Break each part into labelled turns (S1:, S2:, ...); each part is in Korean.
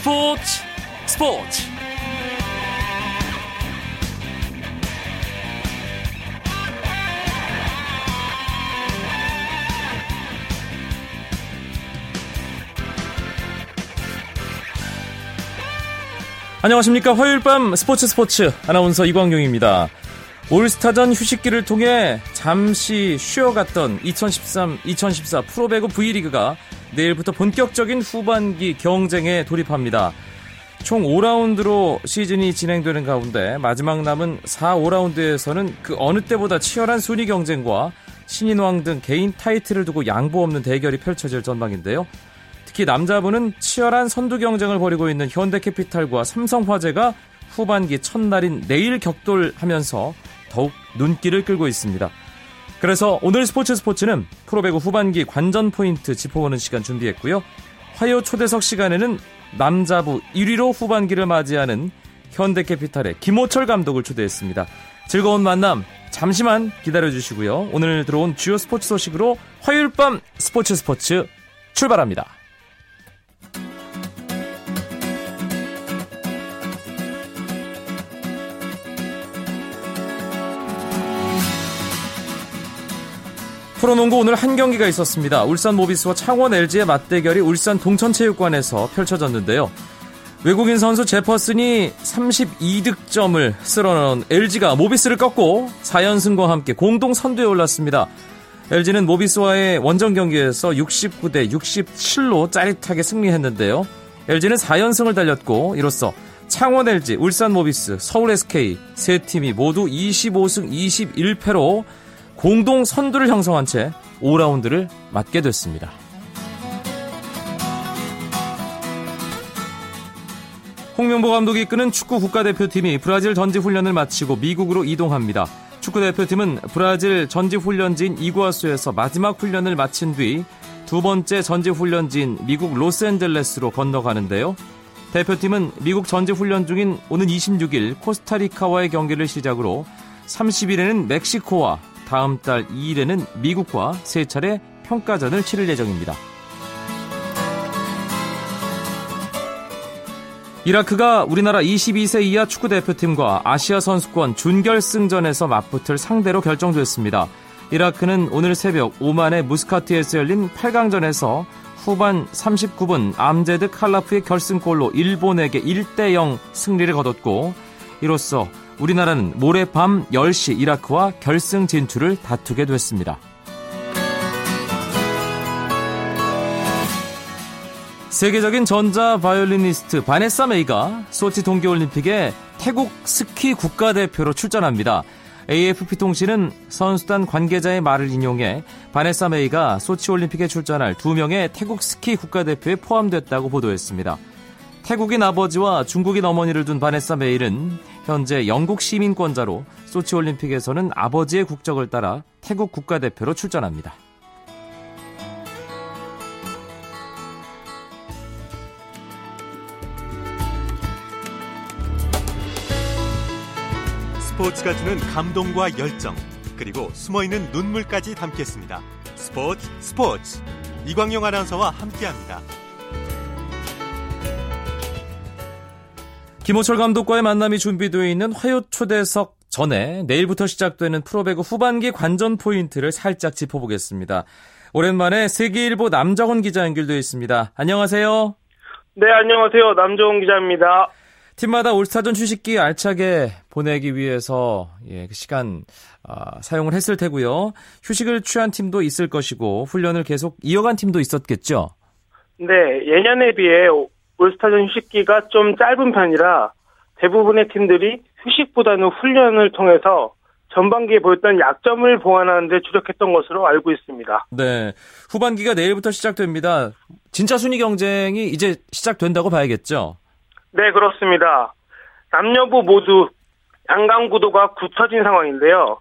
S1: 스포츠 스포츠. 안녕하십니까. 화요일 밤 스포츠 스포츠. 아나운서 이광용입니다. 올스타전 휴식기를 통해 잠시 쉬어갔던 2013-2014 프로배구 V리그가 내일부터 본격적인 후반기 경쟁에 돌입합니다. 총 5라운드로 시즌이 진행되는 가운데 마지막 남은 4, 5라운드에서는 그 어느 때보다 치열한 순위 경쟁과 신인왕 등 개인 타이틀을 두고 양보 없는 대결이 펼쳐질 전망인데요. 특히 남자부는 치열한 선두 경쟁을 벌이고 있는 현대캐피탈과 삼성화재가 후반기 첫날인 내일 격돌하면서 더욱 눈길을 끌고 있습니다. 그래서 오늘 스포츠 스포츠는 프로배구 후반기 관전 포인트 짚어보는 시간 준비했고요. 화요 초대석 시간에는 남자부 1위로 후반기를 맞이하는 현대캐피탈의 김호철 감독을 초대했습니다. 즐거운 만남 잠시만 기다려주시고요. 오늘 들어온 주요 스포츠 소식으로 화요일 밤 스포츠 스포츠 출발합니다. 프로농구 오늘 한 경기가 있었습니다. 울산 모비스와 창원 LG의 맞대결이 울산 동천체육관에서 펼쳐졌는데요. 외국인 선수 제퍼슨이 32득점을 쓸어넣은 LG가 모비스를 꺾고 4연승과 함께 공동 선두에 올랐습니다. LG는 모비스와의 원정 경기에서 69대 67로 짜릿하게 승리했는데요. LG는 4연승을 달렸고 이로써 창원 LG, 울산 모비스, 서울 SK 세 팀이 모두 25승 21패로 공동 선두를 형성한 채 5라운드를 맞게 됐습니다. 홍명보 감독이 이끄는 축구 국가대표팀이 브라질 전지훈련을 마치고 미국으로 이동합니다. 축구대표팀은 브라질 전지훈련지인 이구아수에서 마지막 훈련을 마친 뒤 두 번째 전지훈련지인 미국 로스앤젤레스로 건너가는데요. 대표팀은 미국 전지훈련 중인 오는 26일 코스타리카와의 경기를 시작으로 30일에는 멕시코와 다음 달 2일에는 미국과 세 차례 평가전을 치를 예정입니다. 이라크가 우리나라 22세 이하 축구 대표팀과 아시아 선수권 준결승전에서 맞붙을 상대로 결정됐습니다. 이라크는 오늘 새벽 오만의 무스카트에서 열린 8강전에서 후반 39분 암제드 칼라프의 결승골로 일본에게 1대0 승리를 거뒀고 이로써 우리나라는 모레 밤 10시 이라크와 결승 진출을 다투게 됐습니다. 세계적인 전자 바이올리니스트 바네사 메이가 소치 동계올림픽에 태국 스키 국가대표로 출전합니다. AFP 통신은 선수단 관계자의 말을 인용해 바네사 메이가 소치 올림픽에 출전할 두 명의 태국 스키 국가대표에 포함됐다고 보도했습니다. 태국인 아버지와 중국인 어머니를 둔 바네사 메일은 현재 영국 시민권자로 소치 올림픽에서는 아버지의 국적을 따라 태국 국가대표로 출전합니다.
S2: 스포츠가 주는 감동과 열정, 그리고 숨어있는 눈물까지 담겠습니다. 스포츠 스포츠 이광용 아나운서와 함께합니다.
S1: 김호철 감독과의 만남이 준비되어 있는 화요 초대석 전에 내일부터 시작되는 프로배구 후반기 관전 포인트를 살짝 짚어보겠습니다. 오랜만에 세계일보 남정훈 기자 연결되어 있습니다. 안녕하세요.
S3: 네, 안녕하세요. 남정훈 기자입니다.
S1: 팀마다 올스타전 휴식기 알차게 보내기 위해서 예, 그 시간 어, 사용을 했을 테고요. 휴식을 취한 팀도 있을 것이고 훈련을 계속 이어간 팀도 있었겠죠.
S3: 네, 예년에 비해 올스타전 휴식기가 좀 짧은 편이라 대부분의 팀들이 휴식보다는 훈련을 통해서 전반기에 보였던 약점을 보완하는 데 주력했던 것으로 알고 있습니다.
S1: 네. 후반기가 내일부터 시작됩니다. 진짜 순위 경쟁이 이제 시작된다고 봐야겠죠?
S3: 네, 그렇습니다. 남녀부 모두 양강 구도가 굳혀진 상황인데요.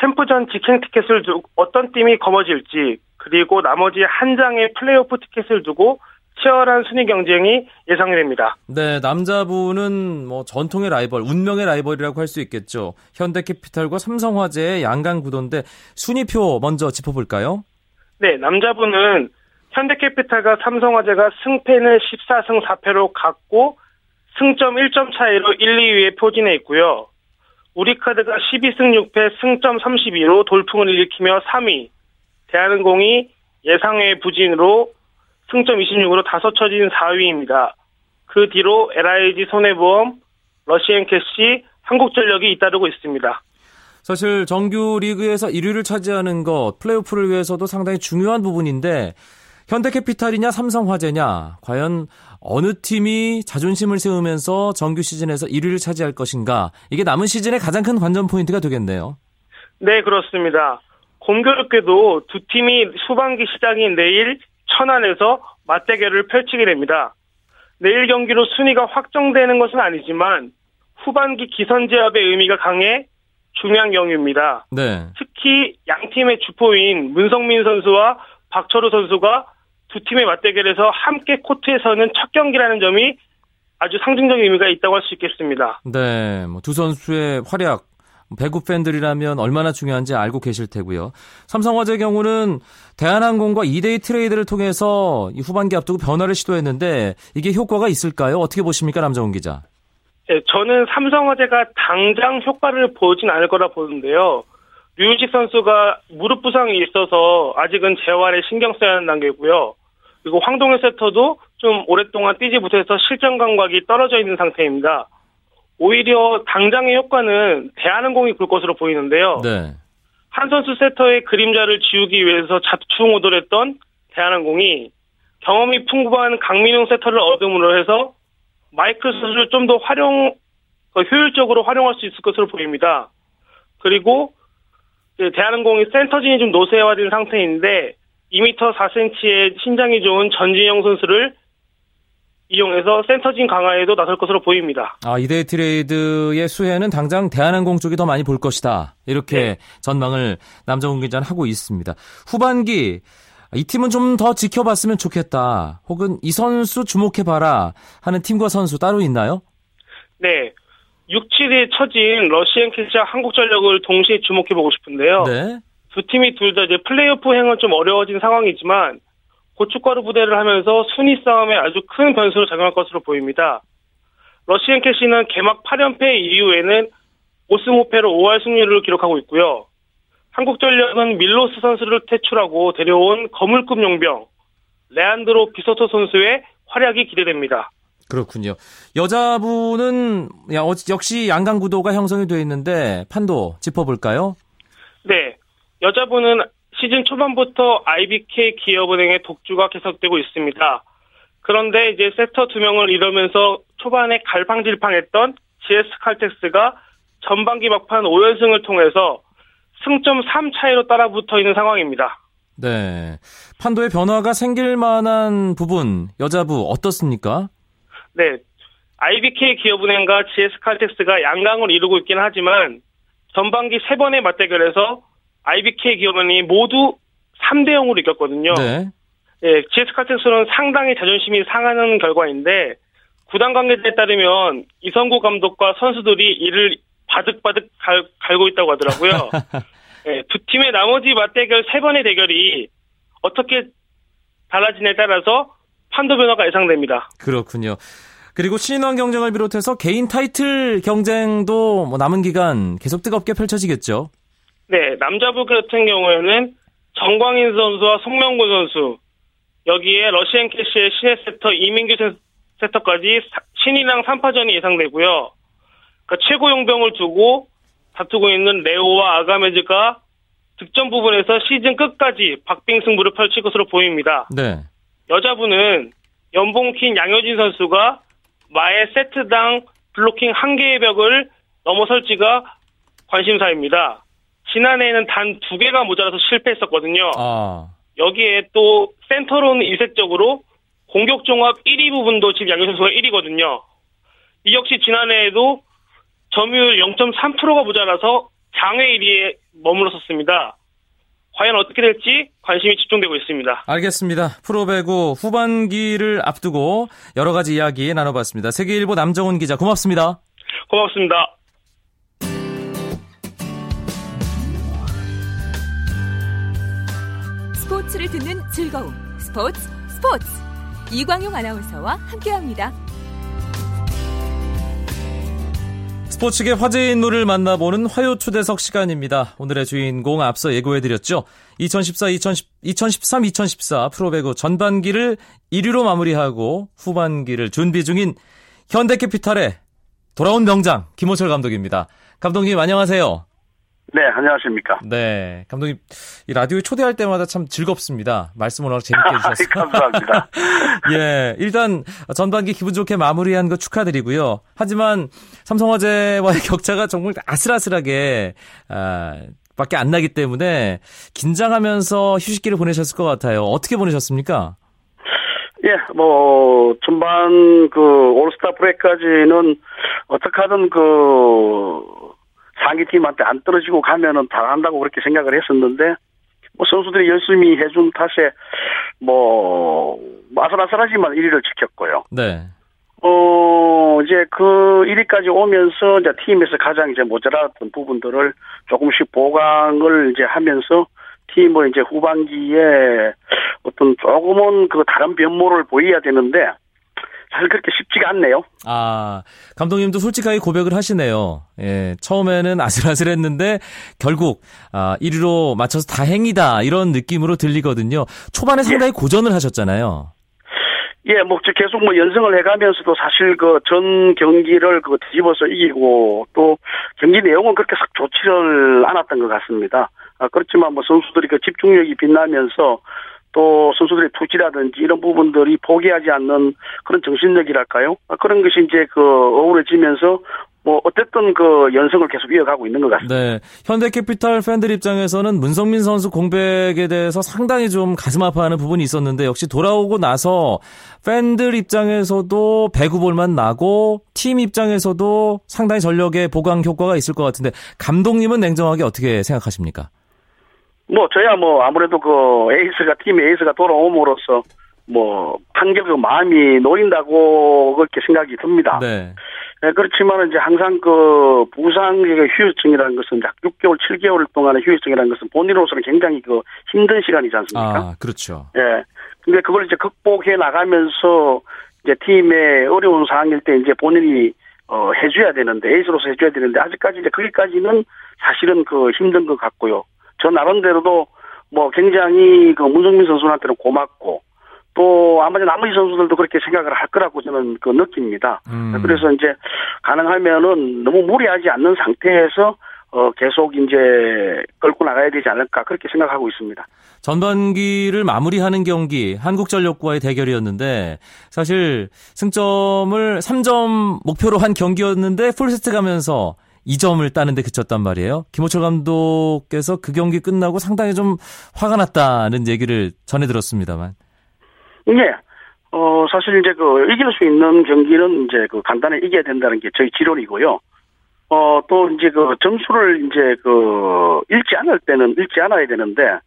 S3: 챔프전 직행 티켓을 두고 어떤 팀이 거머쥘지 그리고 나머지 한 장의 플레이오프 티켓을 두고 치열한 순위 경쟁이 예상이 됩니다.
S1: 네, 남자부는 뭐 전통의 라이벌, 운명의 라이벌이라고 할 수 있겠죠. 현대캐피탈과 삼성화재의 양강 구도인데 순위표 먼저 짚어볼까요?
S3: 네, 남자부는 현대캐피탈과 삼성화재가 승패는 14승 4패로 갔고 승점 1점 차이로 1, 2위에 포진해 있고요. 우리카드가 12승 6패 승점 32로 돌풍을 일으키며 3위, 대한항공이 예상외 부진으로 승점 26으로 다섯 처진 4위입니다. 그 뒤로 LIG 손해보험, 러시앤캐시, 한국전력이 잇따르고 있습니다.
S1: 사실 정규 리그에서 1위를 차지하는 것, 플레이오프를 위해서도 상당히 중요한 부분인데 현대캐피탈이냐 삼성화재냐 과연 어느 팀이 자존심을 세우면서 정규 시즌에서 1위를 차지할 것인가 이게 남은 시즌의 가장 큰 관전 포인트가 되겠네요.
S3: 네 그렇습니다. 공교롭게도 두 팀이 후반기 시작인 내일 천안에서 맞대결을 펼치게 됩니다. 내일 경기로 순위가 확정되는 것은 아니지만 후반기 기선 제압의 의미가 강해 중요한 경기입니다.
S1: 네.
S3: 특히 양 팀의 주포인 문성민 선수와 박철우 선수가 두 팀의 맞대결에서 함께 코트에 서는 첫 경기라는 점이 아주 상징적인 의미가 있다고 할 수 있겠습니다.
S1: 네, 뭐 두 선수의 활약 배구 팬들이라면 얼마나 중요한지 알고 계실 테고요. 삼성화재 경우는 대한항공과 2대2 트레이드를 통해서 후반기 앞두고 변화를 시도했는데 이게 효과가 있을까요? 어떻게 보십니까, 남정훈 기자?
S3: 네, 저는 삼성화재가 당장 효과를 보진 않을 거라 보는데요. 류윤식 선수가 무릎 부상이 있어서 아직은 재활에 신경 써야 하는 단계고요. 그리고 황동현 세터도 좀 오랫동안 뛰지 못해서 실전 감각이 떨어져 있는 상태입니다. 오히려 당장의 효과는 대한항공이 볼 것으로 보이는데요.
S1: 네.
S3: 한 선수 세터의 그림자를 지우기 위해서 자충우돌했던 대한항공이 경험이 풍부한 강민용 세터를 얻음으로 해서 마이클 선수를 좀 더 활용, 효율적으로 활용할 수 있을 것으로 보입니다. 그리고 대한항공이 센터진이 좀 노쇠화된 상태인데 2m 4cm의 신장이 좋은 전진영 선수를 이용해서 센터진 강화에도 나설 것으로 보입니다.
S1: 아, 이대 트레이드의 수혜는 당장 대한항공 쪽이 더 많이 볼 것이다. 이렇게 네. 전망을 남정훈 기자는 하고 있습니다. 후반기 이 팀은 좀 더 지켜봤으면 좋겠다. 혹은 이 선수 주목해봐라 하는 팀과 선수 따로 있나요?
S3: 네. 6, 7위에 처진 러시앤 캐시와 한국전력을 동시에 주목해보고 싶은데요. 네. 두 팀이 둘 다 이제 플레이오프 행은 좀 어려워진 상황이지만 고춧가루 부대를 하면서 순위 싸움에 아주 큰 변수로 작용할 것으로 보입니다. 러시앤 캐시는 개막 8연패 이후에는 5승 5패로 5할 승률을 기록하고 있고요. 한국전력은 밀로스 선수를 퇴출하고 데려온 거물급 용병 레안드로 비소토 선수의 활약이 기대됩니다.
S1: 그렇군요. 여자부는 역시 양강 구도가 형성이 되어 있는데 판도 짚어볼까요?
S3: 네. 여자부는 시즌 초반부터 IBK 기업은행의 독주가 계속되고 있습니다. 그런데 이제 세터 두 명을 잃으면서 초반에 갈팡질팡했던 GS 칼텍스가 전반기 막판 5연승을 통해서 승점 3 차이로 따라붙어 있는 상황입니다.
S1: 네. 판도의 변화가 생길 만한 부분, 여자부 어떻습니까?
S3: 네. IBK 기업은행과 GS 칼텍스가 양강을 이루고 있긴 하지만 전반기 3번의 맞대결에서 IBK 기업은행이 모두 3대 0으로 이겼거든요. 네. 예, GS 칼텍스는 상당히 자존심이 상하는 결과인데 구단 관계자에 따르면 이성구 감독과 선수들이 이를 바득바득 갈, 갈고 있다고 하더라고요. 네, 두 팀의 나머지 맞대결 세 번의 대결이 어떻게 달라지냐에 따라서 판도 변화가 예상됩니다.
S1: 그렇군요. 그리고 신인왕 경쟁을 비롯해서 개인 타이틀 경쟁도 뭐 남은 기간 계속 뜨겁게 펼쳐지겠죠.
S3: 네, 남자부 같은 경우에는 전광인 선수와 송명근 선수, 여기에 러시앤 캐시의 신예 세터 이민규 세터까지 신인왕 3파전이 예상되고요. 그러니까 최고 용병을 두고 다투고 있는 레오와 아가메즈가 득점 부분에서 시즌 끝까지 박빙 승부를 펼칠 것으로 보입니다. 네. 여자분은 연봉 킨 양효진 선수가 마의 세트당 블로킹 한 개의 벽을 넘어설지가 관심사입니다. 지난해에는 단 두 개가 모자라서 실패했었거든요. 아. 여기에 또 센터로는 이색적으로 공격 종합 1위 부분도 지금 양효진 선수가 1위거든요. 이 역시 지난해에도 점유율 0.3%가 모자라서 장외 1위에 머물렀었습니다. 과연 어떻게 될지 관심이 집중되고 있습니다.
S1: 알겠습니다. 프로배구 후반기를 앞두고 여러 가지 이야기 나눠봤습니다. 세계일보 남정훈 기자 고맙습니다.
S3: 고맙습니다.
S4: 스포츠를 듣는 즐거움. 스포츠 스포츠. 이광용 아나운서와 함께합니다.
S1: 스포츠계 화제 인물을 만나보는 화요 초대석 시간입니다. 오늘의 주인공 앞서 예고해드렸죠. 2014, 2010, 2013, 2014 프로배구 전반기를 1위로 마무리하고 후반기를 준비 중인 현대캐피탈의 돌아온 명장 김호철 감독입니다. 감독님 안녕하세요.
S5: 네, 안녕하십니까.
S1: 네, 감독님 이 라디오에 초대할 때마다 참 즐겁습니다. 말씀 워낙 재밌게 해주셔서.
S5: 감사합니다.
S1: 예, 일단 전반기 기분 좋게 마무리한 거 축하드리고요. 하지만 삼성화재와의 격차가 정말 아슬아슬하게 아, 밖에 안 나기 때문에 긴장하면서 휴식기를 보내셨을 것 같아요. 어떻게 보내셨습니까?
S5: 예, 뭐 전반 그 올스타 브레이크까지는 어떻게 하든 그 상위 팀한테 안 떨어지고 가면은 잘한다고 그렇게 생각을 했었는데 뭐 선수들이 열심히 해준 탓에 뭐 아슬아슬하지만 1위를 지켰고요.
S1: 네.
S5: 어 이제 그 1위까지 오면서 이제 팀에서 가장 이제 모자랐던 부분들을 조금씩 보강을 이제 하면서 팀을 이제 후반기에 어떤 조금은 그 다른 변모를 보여야 되는데 사실 그렇게 쉽지가 않네요.
S1: 아, 감독님도 솔직하게 고백을 하시네요. 예, 처음에는 아슬아슬했는데 결국 아, 1위로 맞춰서 다행이다 이런 느낌으로 들리거든요. 초반에 상당히 예. 고전을 하셨잖아요.
S5: 예, 뭐 계속 뭐 연승을 해가면서도 사실 그 전 경기를 그 뒤집어서 이기고 또 경기 내용은 그렇게 썩 좋지를 않았던 것 같습니다. 아, 그렇지만 뭐 선수들이 그 집중력이 빛나면서 또 선수들의 투지라든지 이런 부분들이 포기하지 않는 그런 정신력이랄까요? 아, 그런 것이 이제 그 어우러지면서 뭐 어쨌든 그 연승을 계속 이어가고 있는 것 같습니다.
S1: 네, 현대캐피탈 팬들 입장에서는 문성민 선수 공백에 대해서 상당히 좀 가슴 아파하는 부분이 있었는데 역시 돌아오고 나서 팬들 입장에서도 배구볼만 나고 팀 입장에서도 상당히 전력의 보강 효과가 있을 것 같은데 감독님은 냉정하게 어떻게 생각하십니까?
S5: 뭐 저야 뭐 아무래도 그 에이스가 팀의 에이스가 돌아옴으로써 뭐 한결 그 마음이 놓인다고 그렇게 생각이 듭니다.
S1: 네.
S5: 네 그렇지만 이제 항상 그 부상의 휴유증이라는 것은 약 6개월, 7개월 동안의 휴유증이라는 것은 본인으로서는 굉장히 그 힘든 시간이지 않습니까?
S1: 아, 그렇죠.
S5: 예. 네. 근데 그걸 이제 극복해 나가면서 이제 팀의 어려운 상황일 때 이제 본인이 어 해줘야 되는데 에이스로서 해줘야 되는데 아직까지 이제 거기까지는 사실은 그 힘든 것 같고요. 저 나름대로도 뭐 굉장히 그 문성민 선수한테는 고맙고 또 아마 나머지 선수들도 그렇게 생각을 할 거라고 저는 그 느낍니다. 음. 그래서 이제 가능하면은 너무 무리하지 않는 상태에서 어 계속 이제 끌고 나가야 되지 않을까 그렇게 생각하고 있습니다.
S1: 전반기를 마무리하는 경기 한국전력과의 대결이었는데 사실 승점을 3점 목표로 한 경기였는데 풀세트 가면서 2점을 따는데 그쳤단 말이에요. 김호철 감독께서 그 경기 끝나고 상당히 좀 화가 났다는 얘기를 전해 들었습니다만.
S5: 예. 어, 사실 이제 그 이길 수 있는 경기는 이제 그 간단히 이겨야 된다는 게 저희 지론이고요. 어, 또 이제 그 점수를 이제 그 잃지 않을 때는 잃지 않아야 되는데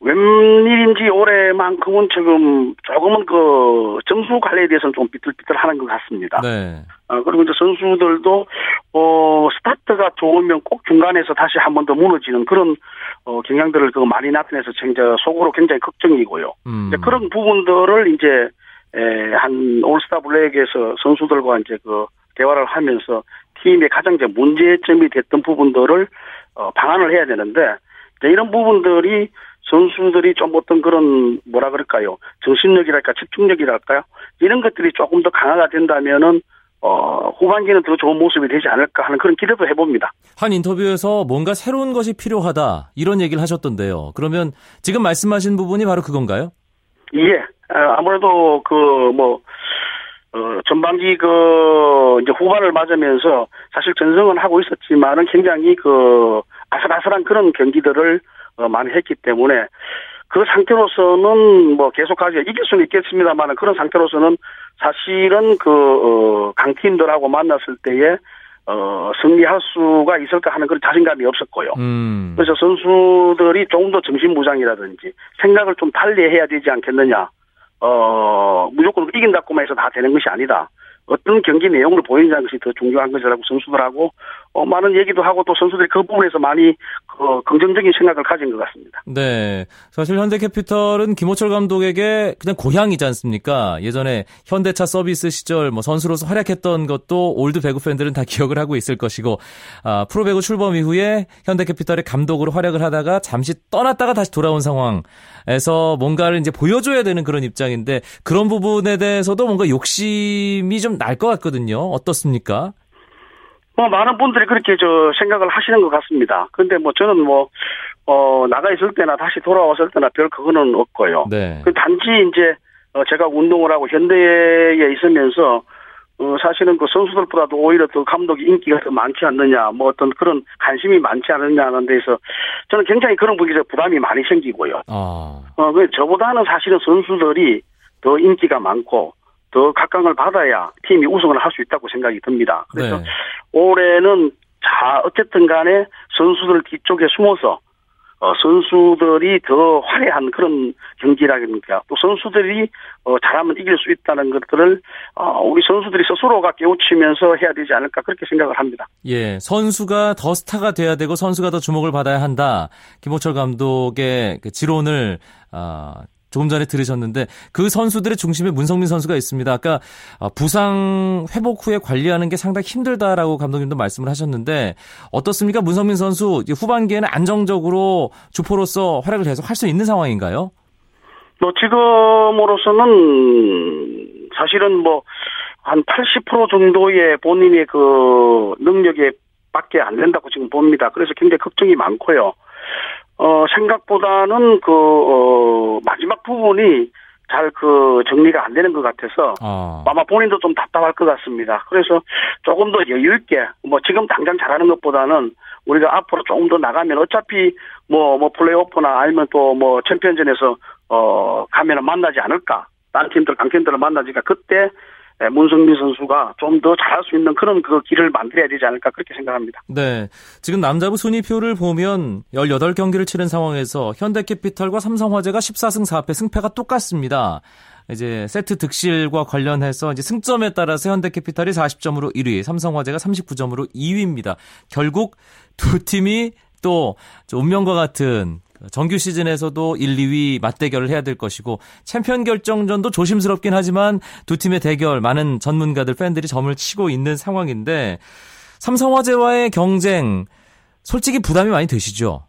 S5: 웬일인지 올해만큼은 지금 조금은 그 점수 관리에 대해서는 좀 삐뚤삐뚤하는 것 같습니다.
S1: 네.
S5: 어, 그리고 이제 선수들도 어 스타트가 좋으면 꼭 중간에서 다시 한 번 더 무너지는 그런 어 경향들을 그 많이 나타내서 진짜 속으로 굉장히 걱정이고요. 음. 그런 부분들을 이제 에, 한 올스타 블랙에서 선수들과 이제 그 대화를 하면서 팀의 가장 이제 문제점이 됐던 부분들을 어, 방안을 해야 되는데 이런 부분들이 선수들이 좀 어떤 그런 뭐라 그럴까요 정신력이랄까 집중력이랄까요 이런 것들이 조금 더 강화가 된다면은 어, 후반기는 더 좋은 모습이 되지 않을까 하는 그런 기대도 해봅니다.
S1: 한 인터뷰에서 뭔가 새로운 것이 필요하다 이런 얘기를 하셨던데요. 그러면 지금 말씀하신 부분이 바로 그건가요?
S5: 예. 어, 아무래도 그뭐 어, 전반기 그 이제 후반을 맞으면서 사실 전승은 하고 있었지만은 굉장히 그 아슬아슬한 그런 경기들을 어, 많이 했기 때문에 그 상태로서는 뭐 계속하지 이길 수는 있겠습니다만 그런 상태로서는 사실은 그 어, 강팀들하고 만났을 때에 어, 승리할 수가 있을까 하는 그런 자신감이 없었고요.
S1: 음.
S5: 그래서 선수들이 조금 더 정신무장이라든지 생각을 좀 달리 해야 되지 않겠느냐. 어, 무조건 이긴다고만 해서 다 되는 것이 아니다. 어떤 경기 내용을 보이는 것이 더 중요한 것이라고 선수들하고 어, 많은 얘기도 하고 또 선수들이 그 부분에서 많이 그 긍정적인 생각을 가진 것 같습니다.
S1: 네. 사실 현대캐피털은 김호철 감독에게 그냥 고향이지 않습니까? 예전에 현대차 서비스 시절 뭐 선수로서 활약했던 것도 올드 배구 팬들은 다 기억을 하고 있을 것이고 아, 프로 배구 출범 이후에 현대캐피털의 감독으로 활약을 하다가 잠시 떠났다가 다시 돌아온 상황에서 뭔가를 이제 보여줘야 되는 그런 입장인데 그런 부분에 대해서도 뭔가 욕심이 좀 날 것 같거든요. 어떻습니까?
S5: 뭐 많은 분들이 그렇게 저 생각을 하시는 것 같습니다. 근데 뭐 저는 뭐 어, 나가 있을 때나 다시 돌아왔을 때나 별 그거는 없고요. 네. 그 단지 이제 어, 제가 운동을 하고 현대에 있으면서 어, 사실은 그 선수들보다도 오히려 더 감독이 인기가 더 많지 않느냐, 뭐 어떤 그런 관심이 많지 않느냐 하는 데서 저는 굉장히 그런 부분에서 부담이 많이 생기고요. 아. 어, 그 저보다는 사실은 선수들이 더 인기가 많고 더 각광을 받아야 팀이 우승을 할 수 있다고 생각이 듭니다. 그래서 네. 올해는 자 어쨌든 간에 선수들 뒤쪽에 숨어서 어, 선수들이 더 화려한 그런 경기라니까 또 선수들이 어, 잘하면 이길 수 있다는 것들을 어, 우리 선수들이 스스로가 깨우치면서 해야 되지 않을까 그렇게 생각을 합니다.
S1: 예, 선수가 더 스타가 돼야 되고 선수가 더 주목을 받아야 한다. 김호철 감독의 그 지론을 어, 조금 전에 들으셨는데 그 선수들의 중심에 문성민 선수가 있습니다. 아까 어, 부상 회복 후에 관리하는 게 상당히 힘들다라고 감독님도 말씀을 하셨는데 어떻습니까? 문성민 선수 후반기에는 안정적으로 주포로서 활약을 계속 할 수 있는 상황인가요?
S5: 뭐 지금으로서는 사실은 뭐 한 80% 정도의 본인의 그 능력에 밖에 안 된다고 지금 봅니다. 그래서 굉장히 걱정이 많고요. 어, 생각보다는 그, 어, 마지막 부분이 잘 그 정리가 안 되는 것 같아서 어. 아마 본인도 좀 답답할 것 같습니다. 그래서 조금 더 여유 있게 뭐 지금 당장 잘하는 것보다는 우리가 앞으로 조금 더 나가면 어차피 뭐뭐 뭐 플레이오프나 아니면 또 뭐 챔피언전에서 어 가면은 만나지 않을까. 다른 팀들 강팀들을 만나지까 그때 네, 문성민 선수가 좀 더 잘할 수 있는 그런 그 길을 만들어야 되지 않을까 그렇게 생각합니다.
S1: 네. 지금 남자부 순위표를 보면 18경기를 치른 상황에서 현대캐피탈과 삼성화재가 14승 4패 승패가 똑같습니다. 이제 세트 득실과 관련해서 이제 승점에 따라서 현대캐피탈이 40점으로 1위, 삼성화재가 39점으로 2위입니다. 결국 두 팀이 또 운명과 같은 정규 시즌에서도 1, 2위 맞대결을 해야 될 것이고 챔피언 결정전도 조심스럽긴 하지만 두 팀의 대결 많은 전문가들 팬들이 점을 치고 있는 상황인데 삼성화재와의 경쟁 솔직히 부담이 많이 되시죠?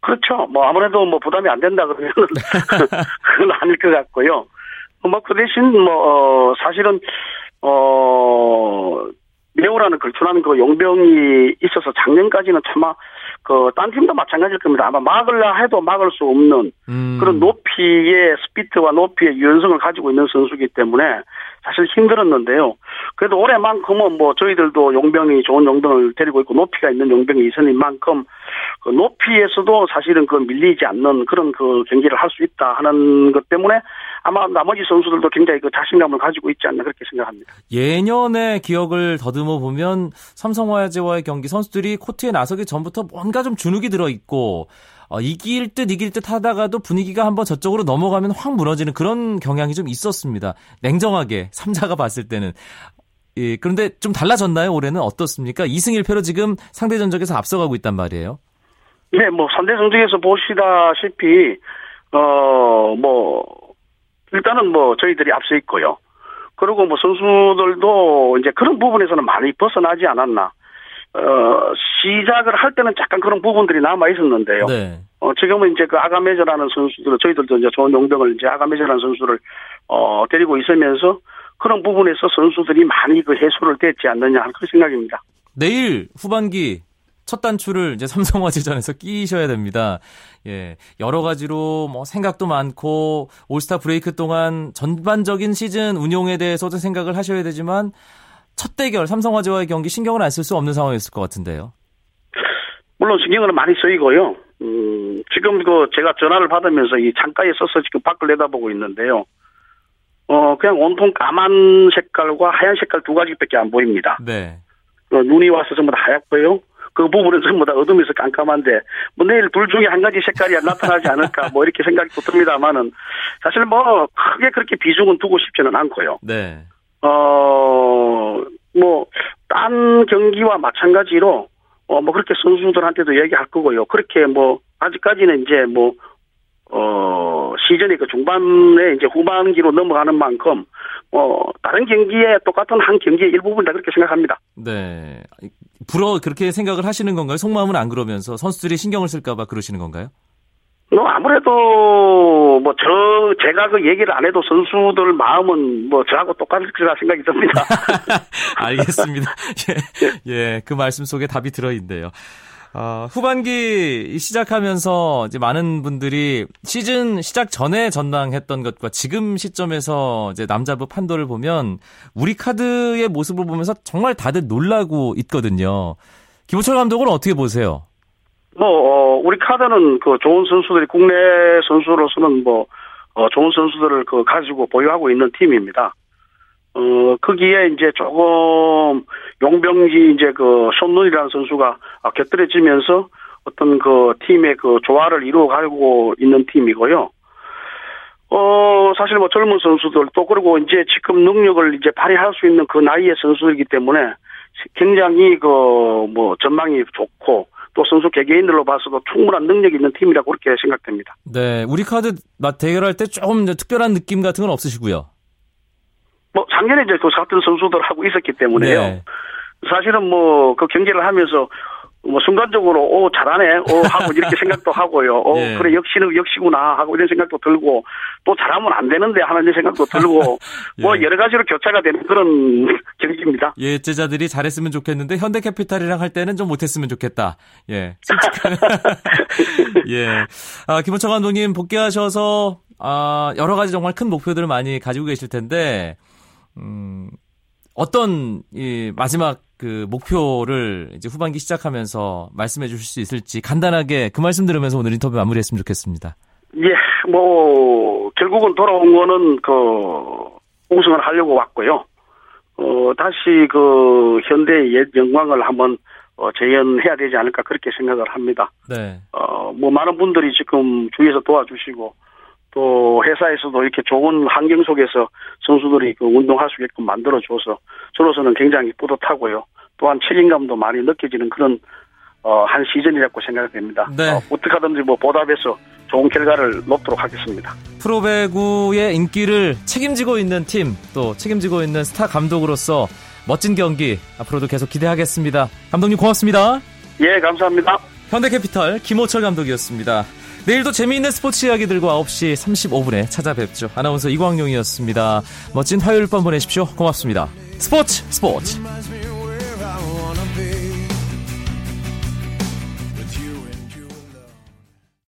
S5: 그렇죠. 뭐 아무래도 뭐 부담이 안 된다 그러면 그건 아닐 것 같고요. 뭐 그 대신 뭐 어, 사실은 어 레오라는 걸출하는 그 용병이 있어서 작년까지는 참아 그 딴 팀도 마찬가지일 겁니다. 아마 막을라 해도 막을 수 없는 음. 그런 높이의 스피드와 높이의 유연성을 가지고 있는 선수기 때문에 사실 힘들었는데요. 그래도 올해만큼은 뭐 저희들도 용병이 좋은 용병을 데리고 있고 높이가 있는 용병이 있으니 만큼 그 높이에서도 사실은 그 밀리지 않는 그런 그 경기를 할 수 있다 하는 것 때문에 아마 나머지 선수들도 굉장히 그 자신감을 가지고 있지 않나 그렇게 생각합니다.
S1: 예년의 기억을 더듬어 보면 삼성화재와의 경기 선수들이 코트에 나서기 전부터 뭔가 좀 주눅이 들어 있고 어, 이길 듯 이길 듯 하다가도 분위기가 한번 저쪽으로 넘어가면 확 무너지는 그런 경향이 좀 있었습니다. 냉정하게 삼자가 봤을 때는 예, 그런데 좀 달라졌나요? 올해는 어떻습니까? 2승 1패로 지금 상대 전적에서 앞서가고 있단 말이에요.
S5: 네, 뭐 상대 전적에서 보시다시피 어 뭐 일단은 뭐 저희들이 앞서 있고요. 그리고 뭐 선수들도 이제 그런 부분에서는 많이 벗어나지 않았나. 어, 시작을 할 때는 잠깐 그런 부분들이 남아 있었는데요. 네. 어, 지금은 이제 그 아가메저라는 선수들, 저희들도 이제 좋은 용병을 이제 아가메저라는 선수를, 어, 데리고 있으면서 그런 부분에서 선수들이 많이 그 해소를 됐지 않느냐 하는 그런 생각입니다.
S1: 내일 후반기 첫 단추를 이제 삼성화재전에서 끼셔야 됩니다. 예. 여러 가지로 뭐 생각도 많고 올스타 브레이크 동안 전반적인 시즌 운용에 대해서도 생각을 하셔야 되지만 첫 대결 삼성화재와의 경기 신경을 안 쓸 수 없는 상황이었을 것 같은데요.
S5: 물론 신경은 많이 쓰이고요. 음, 지금 그 제가 전화를 받으면서 이 창가에 서서 지금 밖을 내다보고 있는데요. 어, 그냥 온통 까만 색깔과 하얀 색깔 두 가지밖에 안 보입니다. 네. 어, 눈이 와서 전부 다 하얗고요. 그 부분은 전부 다 어둠에서 깜깜한데, 뭐 내일 둘 중에 한 가지 색깔이 나타나지 않을까, 뭐 이렇게 생각이 듭니다만은, 사실 뭐 크게 그렇게 비중은 두고 싶지는 않고요. 네. 어, 뭐 딴 경기와 마찬가지로 어 뭐 그렇게 선수들한테도 얘기할 거고요. 그렇게 뭐 아직까지는 이제 뭐 어, 시즌의 그 중반에 이제 후반기로 넘어가는 만큼, 어, 다른 경기에 똑같은 한 경기의 일부분이다 그렇게 생각합니다.
S1: 네. 불어 그렇게 생각을 하시는 건가요? 속마음은 안 그러면서 선수들이 신경을 쓸까봐 그러시는 건가요?
S5: 뭐 아무래도 뭐 저 제가 그 얘기를 안 해도 선수들 마음은 뭐 저하고 똑같을 거라 생각이 듭니다.
S1: 알겠습니다. 예, 예, 그 말씀 속에 답이 들어있네요. 어, 후반기 시작하면서 이제 많은 분들이 시즌 시작 전에 전망했던 것과 지금 시점에서 이제 남자부 판도를 보면 우리 카드의 모습을 보면서 정말 다들 놀라고 있거든요. 김호철 감독은 어떻게 보세요?
S5: 뭐, 어, 우리 카드는 그 좋은 선수들이 국내 선수로서는 뭐, 어, 좋은 선수들을 그 가지고 보유하고 있는 팀입니다. 어, 거기에 이제 조금 용병지 이제 그 손눈이라는 선수가 곁들여지면서 어떤 그 팀의 그 조화를 이루어가고 있는 팀이고요. 어, 사실 뭐 젊은 선수들 또 그리고 이제 지금 능력을 이제 발휘할 수 있는 그 나이의 선수이기 때문에 굉장히 그 뭐 전망이 좋고 또 선수 개개인들로 봐서도 충분한 능력이 있는 팀이라고 그렇게 생각됩니다.
S1: 네, 우리 카드 대결할 때 조금 특별한 느낌 같은 건 없으시고요.
S5: 뭐 작년에 이제 그 같은 선수들하고 있었기 때문에요. 네. 사실은 뭐 그 경기를 하면서 뭐 순간적으로 오 잘하네 오 하고 이렇게 생각도 하고요. 오 예. 그래 역시는 역시구나 하고 이런 생각도 들고 또 잘하면 안 되는데 하는 생각도 들고 예. 뭐 여러 가지로 교차가 되는 그런 경기입니다.
S1: 예, 제자들이 잘했으면 좋겠는데 현대캐피탈이랑 할 때는 좀 못했으면 좋겠다. 예, 예. 아, 김원철 감독님 복귀하셔서 아 여러 가지 정말 큰 목표들을 많이 가지고 계실 텐데 음. 어떤 이 마지막 그 목표를 이제 후반기 시작하면서 말씀해 주실 수 있을지 간단하게 그 말씀 들으면서 오늘 인터뷰 마무리했으면 좋겠습니다.
S5: 예, 뭐 결국은 돌아온 거는 그 우승을 하려고 왔고요. 어 다시 그 현대의 옛 영광을 한번 어, 재현해야 되지 않을까 그렇게 생각을 합니다. 네. 어뭐 많은 분들이 지금 주위에서 도와주시고 또 회사에서도 이렇게 좋은 환경 속에서 선수들이 그 운동할 수 있게끔 만들어줘서 저로서는 굉장히 뿌듯하고요. 또한 책임감도 많이 느껴지는 그런 어, 한 시즌이라고 생각됩니다. 네. 어, 어떻게 하든지 뭐 보답해서 좋은 결과를 놓도록 하겠습니다.
S1: 프로배구의 인기를 책임지고 있는 팀, 또 책임지고 있는 스타 감독으로서 멋진 경기 앞으로도 계속 기대하겠습니다. 감독님 고맙습니다.
S5: 예, 감사합니다.
S1: 현대캐피탈 김호철 감독이었습니다. 내일도 재미있는 스포츠 이야기들과 9시 35분에 찾아뵙죠. 아나운서 이광용이었습니다. 멋진 화요일 밤 보내십시오. 고맙습니다. 스포츠 스포츠